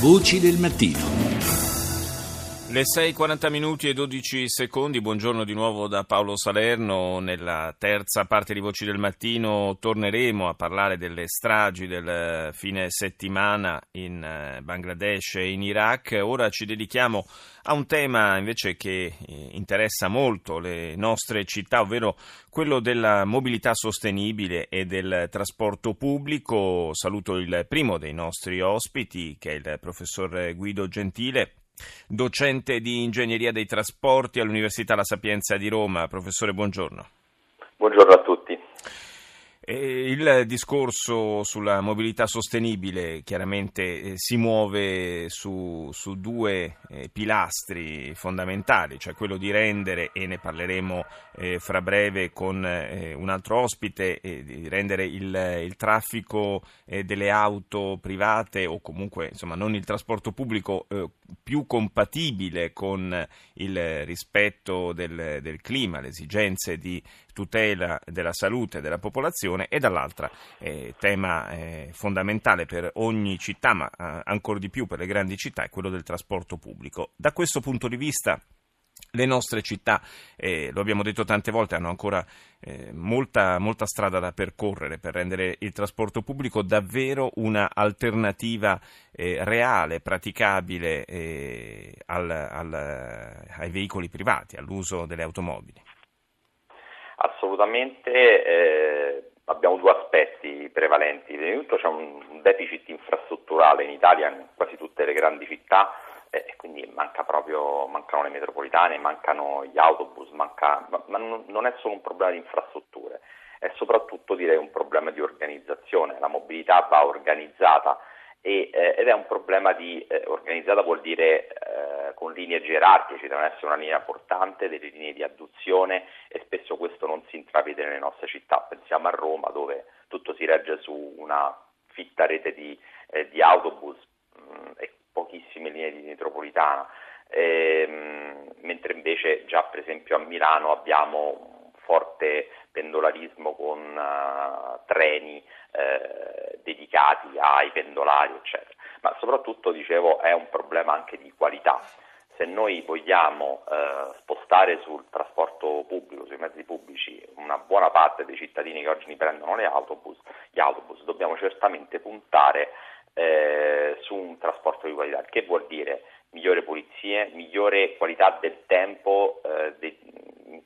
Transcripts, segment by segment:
Voci del mattino. Le 6.40 minuti e 12 secondi, buongiorno di nuovo da Paolo Salerno. Nella terza parte di Voci del Mattino torneremo a parlare delle stragi del fine settimana in eh, Bangladesh e in Iraq. Ora ci dedichiamo a un tema invece che eh, interessa molto le nostre città, ovvero quello della mobilità sostenibile e del trasporto pubblico. Saluto il primo dei nostri ospiti, che è il professor Guido Gentile docente di ingegneria dei trasporti all'Università La Sapienza di Roma. Professore, buongiorno. Buongiorno a tutti. Il discorso sulla mobilità sostenibile chiaramente eh, si muove su, su due eh, pilastri fondamentali, cioè quello di rendere, e ne parleremo eh, fra breve con un altro ospite, di rendere il, il traffico delle auto private o comunque insomma, non il trasporto pubblico più compatibile con il rispetto del, del clima, le esigenze di tutela della salute della popolazione e dall'altra eh, tema eh, fondamentale per ogni città, ma eh, ancora di più per le grandi città, è quello del trasporto pubblico. Da questo punto di vista le nostre città, eh, lo abbiamo detto tante volte, hanno ancora eh, molta, molta, strada da percorrere per rendere il trasporto pubblico davvero un'alternativa eh, reale, praticabile eh, al, al, ai veicoli privati, all'uso delle automobili. Assolutamente, eh, abbiamo due aspetti prevalenti. Prima di tutto c'è un deficit infrastrutturale in Italia, in quasi tutte le grandi città, eh, e quindi manca proprio, mancano le metropolitane, mancano gli autobus, manca, ma, ma non è solo un problema di infrastrutture, è soprattutto direi un problema di organizzazione. La mobilità va organizzata e, eh, ed è un problema di eh, organizzata vuol dire eh, con linee gerarchiche, ci deve essere una linea portante, delle linee di adduzione spesso questo non si intravede nelle nostre città. Pensiamo a Roma dove tutto si regge su una fitta rete di, eh, di autobus mh, mm, e pochissime linee di metropolitana, ehm, mentre invece già per esempio a Milano abbiamo un forte pendolarismo con uh, treni eh, dedicati ai pendolari, eccetera. Ma soprattutto, dicevo, è un problema anche di qualità. Se noi vogliamo eh, spostare sul trasporto pubblico, sui mezzi pubblici, una buona parte dei cittadini che oggi ne prendono le autobus, gli autobus, dobbiamo certamente puntare eh, su un trasporto di qualità, che vuol dire? Migliore pulizie, migliore qualità del tempo eh, de,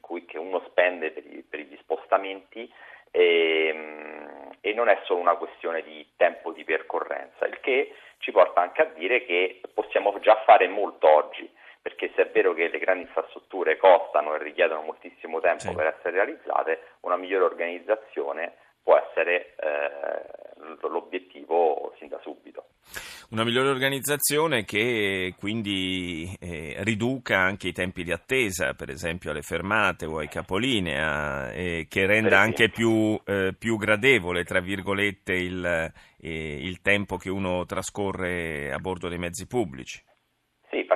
cui, che uno spende per, gli, per gli spostamenti e, ehm, e, non è solo una questione di tempo di percorrenza, il che ci porta anche a dire che possiamo già fare molto oggi, perché se è vero che le grandi infrastrutture costano e richiedono moltissimo tempo sì. per essere realizzate, una migliore organizzazione può essere eh, l'obiettivo sin da subito. Una migliore organizzazione che quindi eh, riduca anche i tempi di attesa, per esempio alle fermate o ai capolinea, e che renda anche più, eh, più, gradevole, tra virgolette, il, eh, il tempo che uno trascorre a bordo dei mezzi pubblici.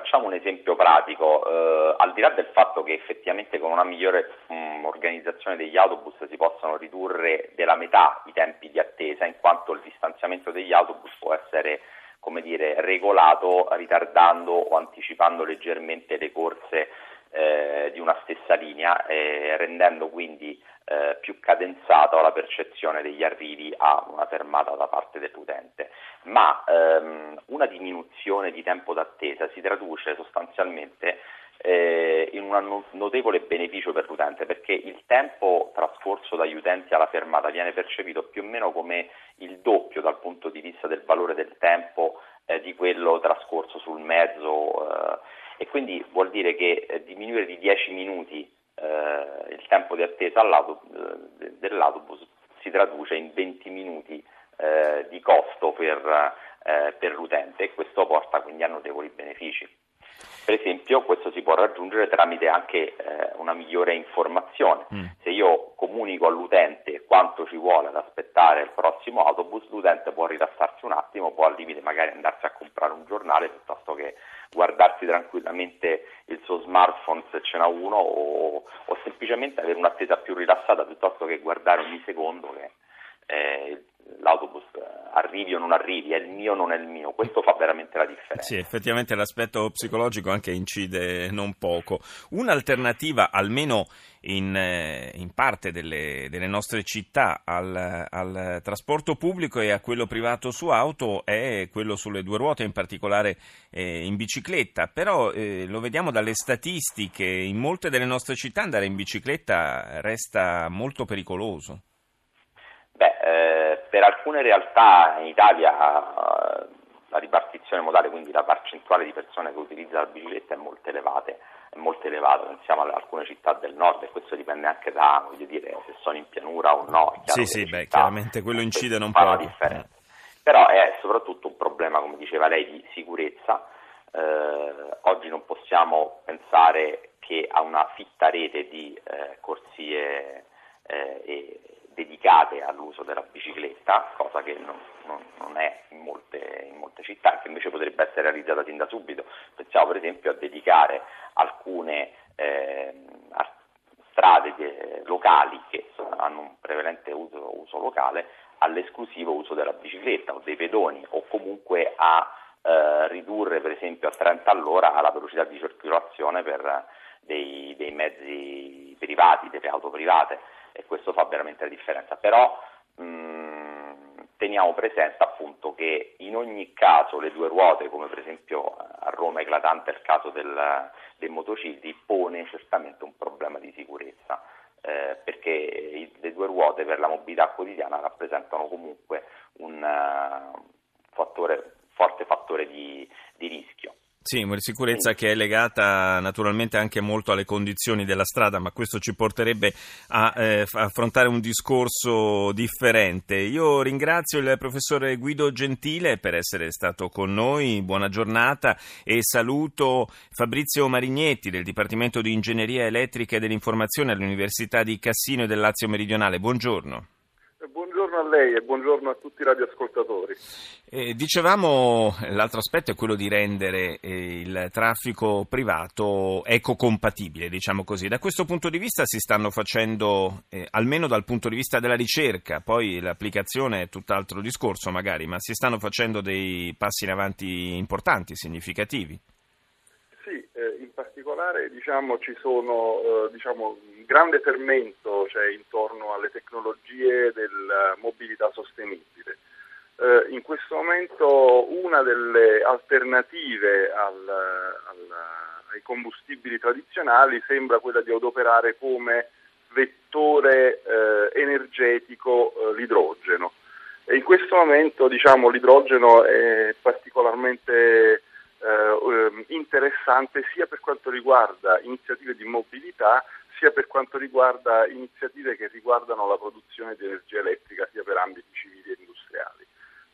Facciamo un esempio pratico, eh, al di là del fatto che effettivamente con una migliore mh, mm, organizzazione degli autobus si possono ridurre della metà i tempi di attesa, in quanto il distanziamento degli autobus può essere come dire, regolato ritardando o anticipando leggermente le corse eh, di una stessa linea, eh, rendendo quindi eh, più cadenzata la percezione degli arrivi a una fermata da parte dell'utente. Ma ehm, una diminuzione di tempo d'attesa si traduce sostanzialmente eh, in un notevole beneficio per l'utente perché il tempo trascorso dagli utenti alla fermata viene percepito più o meno come il doppio dal punto di vista del valore del tempo eh, di quello trascorso sul mezzo eh, e quindi vuol dire che eh, diminuire di 10 minuti eh, il tempo di attesa eh, dell'autobus si traduce in 20 minuti eh, di costo per, eh, per l'utente e questo porta quindi a notevoli benefici. Per esempio questo si può raggiungere tramite anche una migliore informazione. Mm. Se io comunico all'utente quanto ci vuole ad aspettare il prossimo autobus, l'utente può rilassarsi un attimo, può al limite magari andarsi a comprare un giornale piuttosto che guardarsi tranquillamente il suo smartphone se ce n'ha uno o, o semplicemente avere un'attesa più rilassata piuttosto che guardare ogni secondo che eh, l'autobus arrivi o non arrivi, è il mio o non è il mio, questo fa veramente la differenza. Sì, effettivamente l'aspetto psicologico anche incide non poco. Un'alternativa, almeno in, eh, in parte delle, delle, nostre città, al, al, trasporto pubblico e a quello privato su auto è quello sulle due ruote, in particolare eh, in bicicletta, però eh, lo vediamo dalle statistiche, in molte delle nostre città andare in bicicletta resta molto pericoloso. Eh, per alcune realtà in Italia eh, la ripartizione modale, quindi la percentuale di persone che utilizzano la bicicletta è molto elevata, è molto elevata, pensiamo ad alcune città del nord e questo dipende anche da, dire, se sono in pianura o no. Sì, sì, beh, chiaramente quello incide non poco. differenza. Però è soprattutto un problema, come diceva lei, di sicurezza. Eh, oggi non possiamo pensare che a una fitta rete di eh, corsie eh, e dedicate all'uso della bicicletta, cosa che non, non, non è in molte, in molte, città, che invece potrebbe essere realizzata sin da subito. Pensiamo per esempio a dedicare alcune eh, strade locali che hanno un prevalente uso, uso, locale all'esclusivo uso della bicicletta o dei pedoni o comunque a eh, ridurre per esempio a 30 all'ora la velocità di circolazione per dei, dei mezzi privati, delle auto private e questo fa veramente la differenza. Però mh, mm, teniamo presente appunto che in ogni caso le due ruote, come per esempio a Roma eclatante il caso del, dei motocicli, pone certamente un problema di sicurezza. Eh, perché le due ruote per la mobilità quotidiana rappresentano comunque un uh, fattore, forte fattore di, di. Sì, una sicurezza che è legata naturalmente anche molto alle condizioni della strada, ma questo ci porterebbe a eh, affrontare un discorso differente. Io ringrazio il professore Guido Gentile per essere stato con noi, buona giornata e saluto Fabrizio Marignetti del Dipartimento di Ingegneria Elettrica e dell'Informazione all'Università di Cassino e del Lazio Meridionale. Buongiorno buongiorno a lei e buongiorno a tutti i radioascoltatori. Eh, dicevamo, l'altro aspetto è quello di rendere eh, il traffico privato ecocompatibile, diciamo così. Da questo punto di vista si stanno facendo, eh, almeno dal punto di vista della ricerca, poi l'applicazione è tutt'altro discorso magari, ma si stanno facendo dei passi in avanti importanti, significativi. Sì, eh, in particolare diciamo, ci sono eh, diciamo, grande fermento cioè, intorno alle tecnologie della mobilità sostenibile. Eh, in questo momento una delle alternative al, al, ai combustibili tradizionali sembra quella di adoperare come vettore eh, energetico eh, l'idrogeno. E in questo momento diciamo, l'idrogeno è particolarmente eh, interessante sia per quanto riguarda iniziative di mobilità sia per quanto riguarda iniziative che riguardano la produzione di energia elettrica sia per ambiti civili e industriali.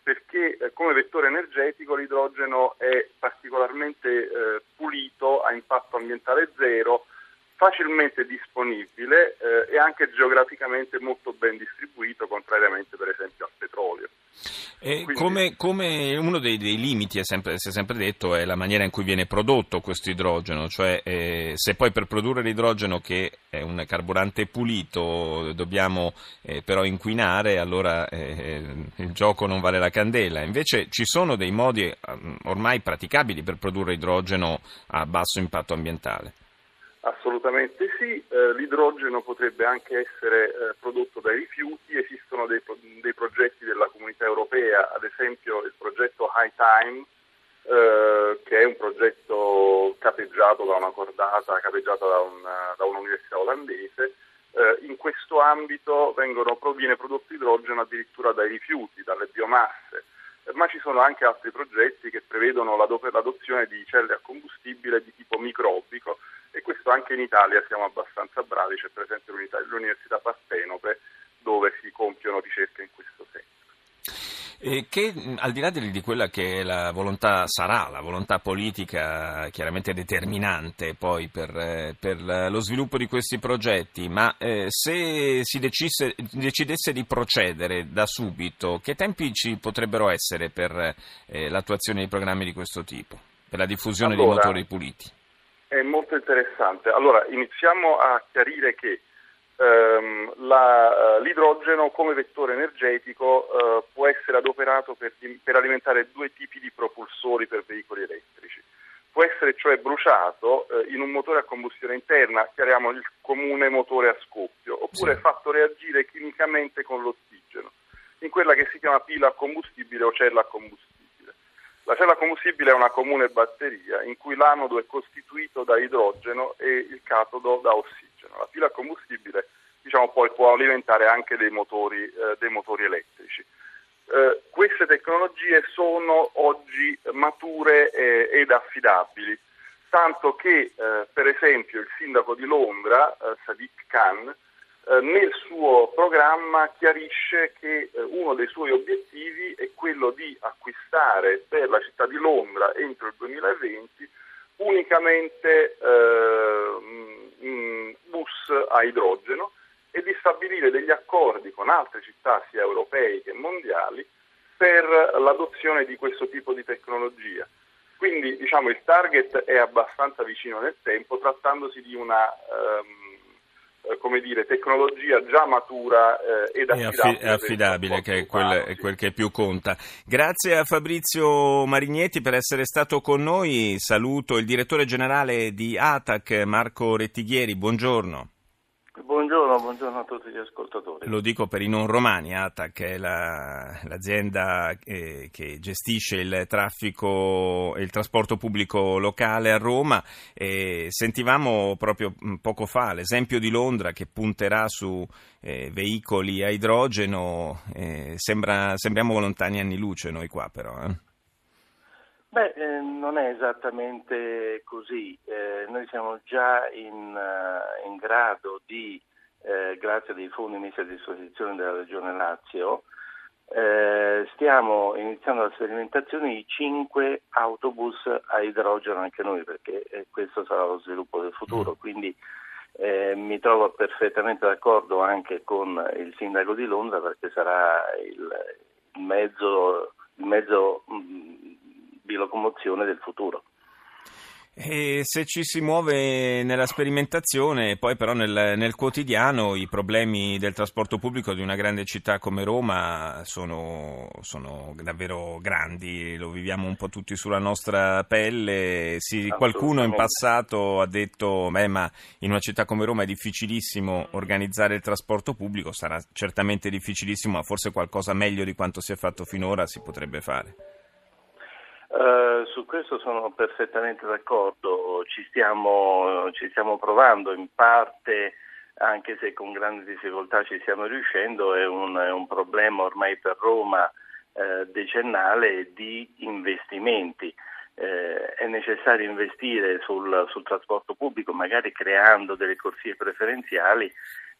Perché eh, come vettore energetico l'idrogeno è particolarmente eh, pulito, ha impatto ambientale zero, facilmente disponibile eh, e anche geograficamente molto ben distribuito, contrariamente per esempio al petrolio. Quindi... Come, come, uno dei, dei limiti, è sempre, si è sempre detto, è la maniera in cui viene prodotto questo idrogeno, cioè eh, se poi per produrre l'idrogeno che è un carburante pulito dobbiamo eh, però inquinare, allora eh, il gioco non vale la candela. Invece ci sono dei modi mm, ormai praticabili per produrre idrogeno a basso impatto ambientale. Assolutamente sì, eh, l'idrogeno potrebbe anche essere eh, prodotto dai rifiuti, esistono dei, dei, progetti della comunità europea, ad esempio il progetto High Time, eh, che è un progetto capeggiato da una cordata, capeggiata da, una, da un'università olandese. Eh, in questo ambito vengono, viene prodotto idrogeno addirittura dai rifiuti, dalle biomasse. Ma ci sono anche altri progetti che prevedono l'adozione di celle a combustibile di tipo microbico e questo anche in Italia siamo abbastanza bravi, c'è per esempio l'Università Partenope dove si compiono ricerche in questo senso. E che al di là di quella che la volontà sarà, la volontà politica chiaramente determinante poi per, per lo sviluppo di questi progetti, ma eh, se si decisse, decidesse di procedere da subito, che tempi ci potrebbero essere per eh, l'attuazione di programmi di questo tipo, per la diffusione allora, dei motori puliti? È molto interessante. Allora, iniziamo a chiarire che ehm, la, uh, l'idrogeno come vettore energetico uh, può essere adoperato per, per, alimentare due tipi di propulsori per veicoli elettrici. Può essere cioè bruciato uh, in un motore a combustione interna, chiariamo il comune motore a scoppio, oppure sì. fatto reagire chimicamente con l'ossigeno, in quella che si chiama pila a combustibile o cella a combustibile. La cella combustibile è una comune batteria in cui l'anodo è costituito da idrogeno e il catodo da ossigeno. La pila combustibile diciamo, poi può alimentare anche dei motori, eh, dei motori elettrici. Eh, queste tecnologie sono oggi mature eh, ed affidabili, tanto che eh, per esempio il sindaco di Londra, eh, Sadiq Khan, nel suo programma chiarisce che eh, uno dei suoi obiettivi è quello di acquistare per la città di Londra entro il 2020 unicamente eh, bus a idrogeno e di stabilire degli accordi con altre città sia europee che mondiali per l'adozione di questo tipo di tecnologia. Quindi diciamo, il target è abbastanza vicino nel tempo, trattandosi di una ehm, eh, come dire, tecnologia già matura eh, ed affidabile. È affidabile, che è quel, è quel, che più conta. Grazie a Fabrizio Marignetti per essere stato con noi. Saluto il direttore generale di ATAC, Marco Rettighieri. Buongiorno. Buongiorno, buongiorno, a tutti gli ascoltatori. Lo dico per i non romani, ATAC è la, l'azienda eh, che gestisce il traffico e il trasporto pubblico locale a Roma. E sentivamo proprio poco fa l'esempio di Londra che punterà su eh, veicoli a idrogeno. Eh, sembra, sembriamo lontani anni luce noi qua però. Eh. Beh, eh, non è esattamente così. Eh, noi siamo già in, uh, in grado di, eh, grazie ai fondi messi a disposizione della Regione Lazio, eh, stiamo iniziando la sperimentazione di 5 autobus a idrogeno anche noi, perché eh, questo sarà lo sviluppo del futuro. Mm. Quindi eh, mi trovo perfettamente d'accordo anche con il sindaco di Londra perché sarà il, il mezzo, il mezzo mh, mm, di locomozione del futuro. E se ci si muove nella sperimentazione, poi però nel, nel, quotidiano i problemi del trasporto pubblico di una grande città come Roma sono, sono davvero grandi, lo viviamo un po' tutti sulla nostra pelle. Sì, qualcuno in passato ha detto, beh, ma in una città come Roma è difficilissimo organizzare il trasporto pubblico, sarà certamente difficilissimo, ma forse qualcosa meglio di quanto si è fatto finora si potrebbe fare. Uh, su questo sono perfettamente d'accordo, ci stiamo, ci stiamo, provando in parte, anche se con grandi difficoltà ci stiamo riuscendo, è un, è un problema ormai per Roma eh, decennale di investimenti. Eh, è necessario investire sul, sul, trasporto pubblico, magari creando delle corsie preferenziali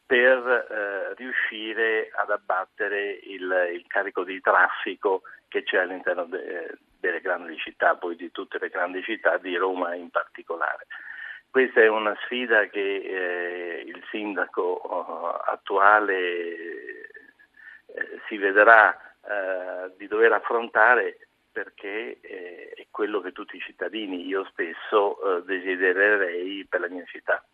per eh, riuscire ad abbattere il, il, carico di traffico che c'è all'interno de, delle grandi città, poi di tutte le grandi città, di Roma in particolare. Questa è una sfida che eh, il sindaco uh, attuale eh, si vedrà eh, di dover affrontare perché eh, è quello che tutti i cittadini, io stesso, eh, desidererei per la mia città.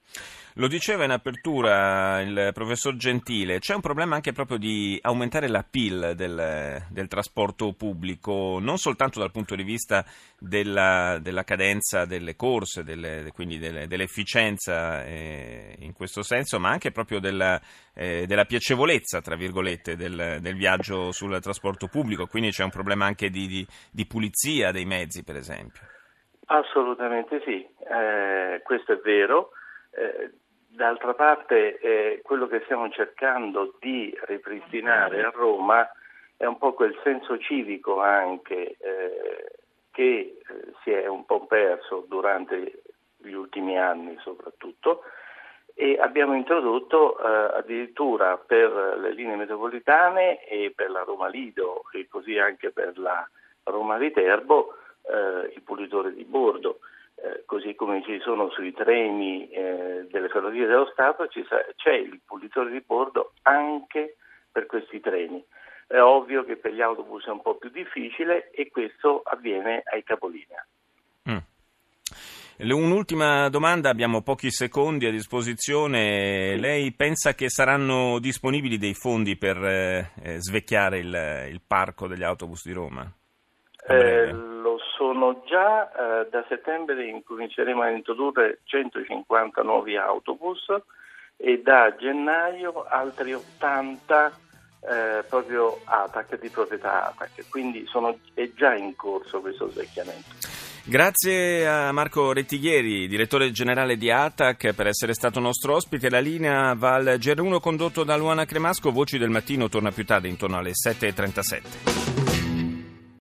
Lo diceva in apertura il professor Gentile, c'è un problema anche proprio di aumentare la PIL del, del trasporto pubblico, non soltanto dal punto di vista della, della cadenza delle corse, delle, quindi delle, dell'efficienza eh, in questo senso, ma anche proprio della, eh, della piacevolezza, tra virgolette, del, del, viaggio sul trasporto pubblico, quindi c'è un problema anche di, di, di pulizia dei mezzi, per esempio. Assolutamente sì, eh, questo è vero. Eh, D'altra parte eh, quello che stiamo cercando di ripristinare a Roma è un po' quel senso civico anche eh, che eh, si è un po' perso durante gli ultimi anni soprattutto e abbiamo introdotto eh, addirittura per le linee metropolitane e per la Roma Lido e così anche per la Roma Viterbo eh, il pulitore di bordo. Eh, così come ci sono sui treni eh, delle ferrovie dello Stato, sa- c'è il pulitore di bordo anche per questi treni. È ovvio che per gli autobus è un po' più difficile e questo avviene ai capolinea. Mm. Un'ultima domanda, abbiamo pochi secondi a disposizione. Lei pensa che saranno disponibili dei fondi per eh, svecchiare il, il, parco degli autobus di Roma? Eh, lo sono già, eh, da settembre incominceremo a introdurre 150 nuovi autobus e da gennaio altri 80 eh, proprio ATAC, di proprietà ATAC, quindi sono, è già in corso questo svecchiamento. Grazie a Marco Rettighieri, direttore generale di ATAC, per essere stato nostro ospite. La linea va al GR1 condotto da Luana Cremasco. Voci del mattino torna più tardi, intorno alle 7.37.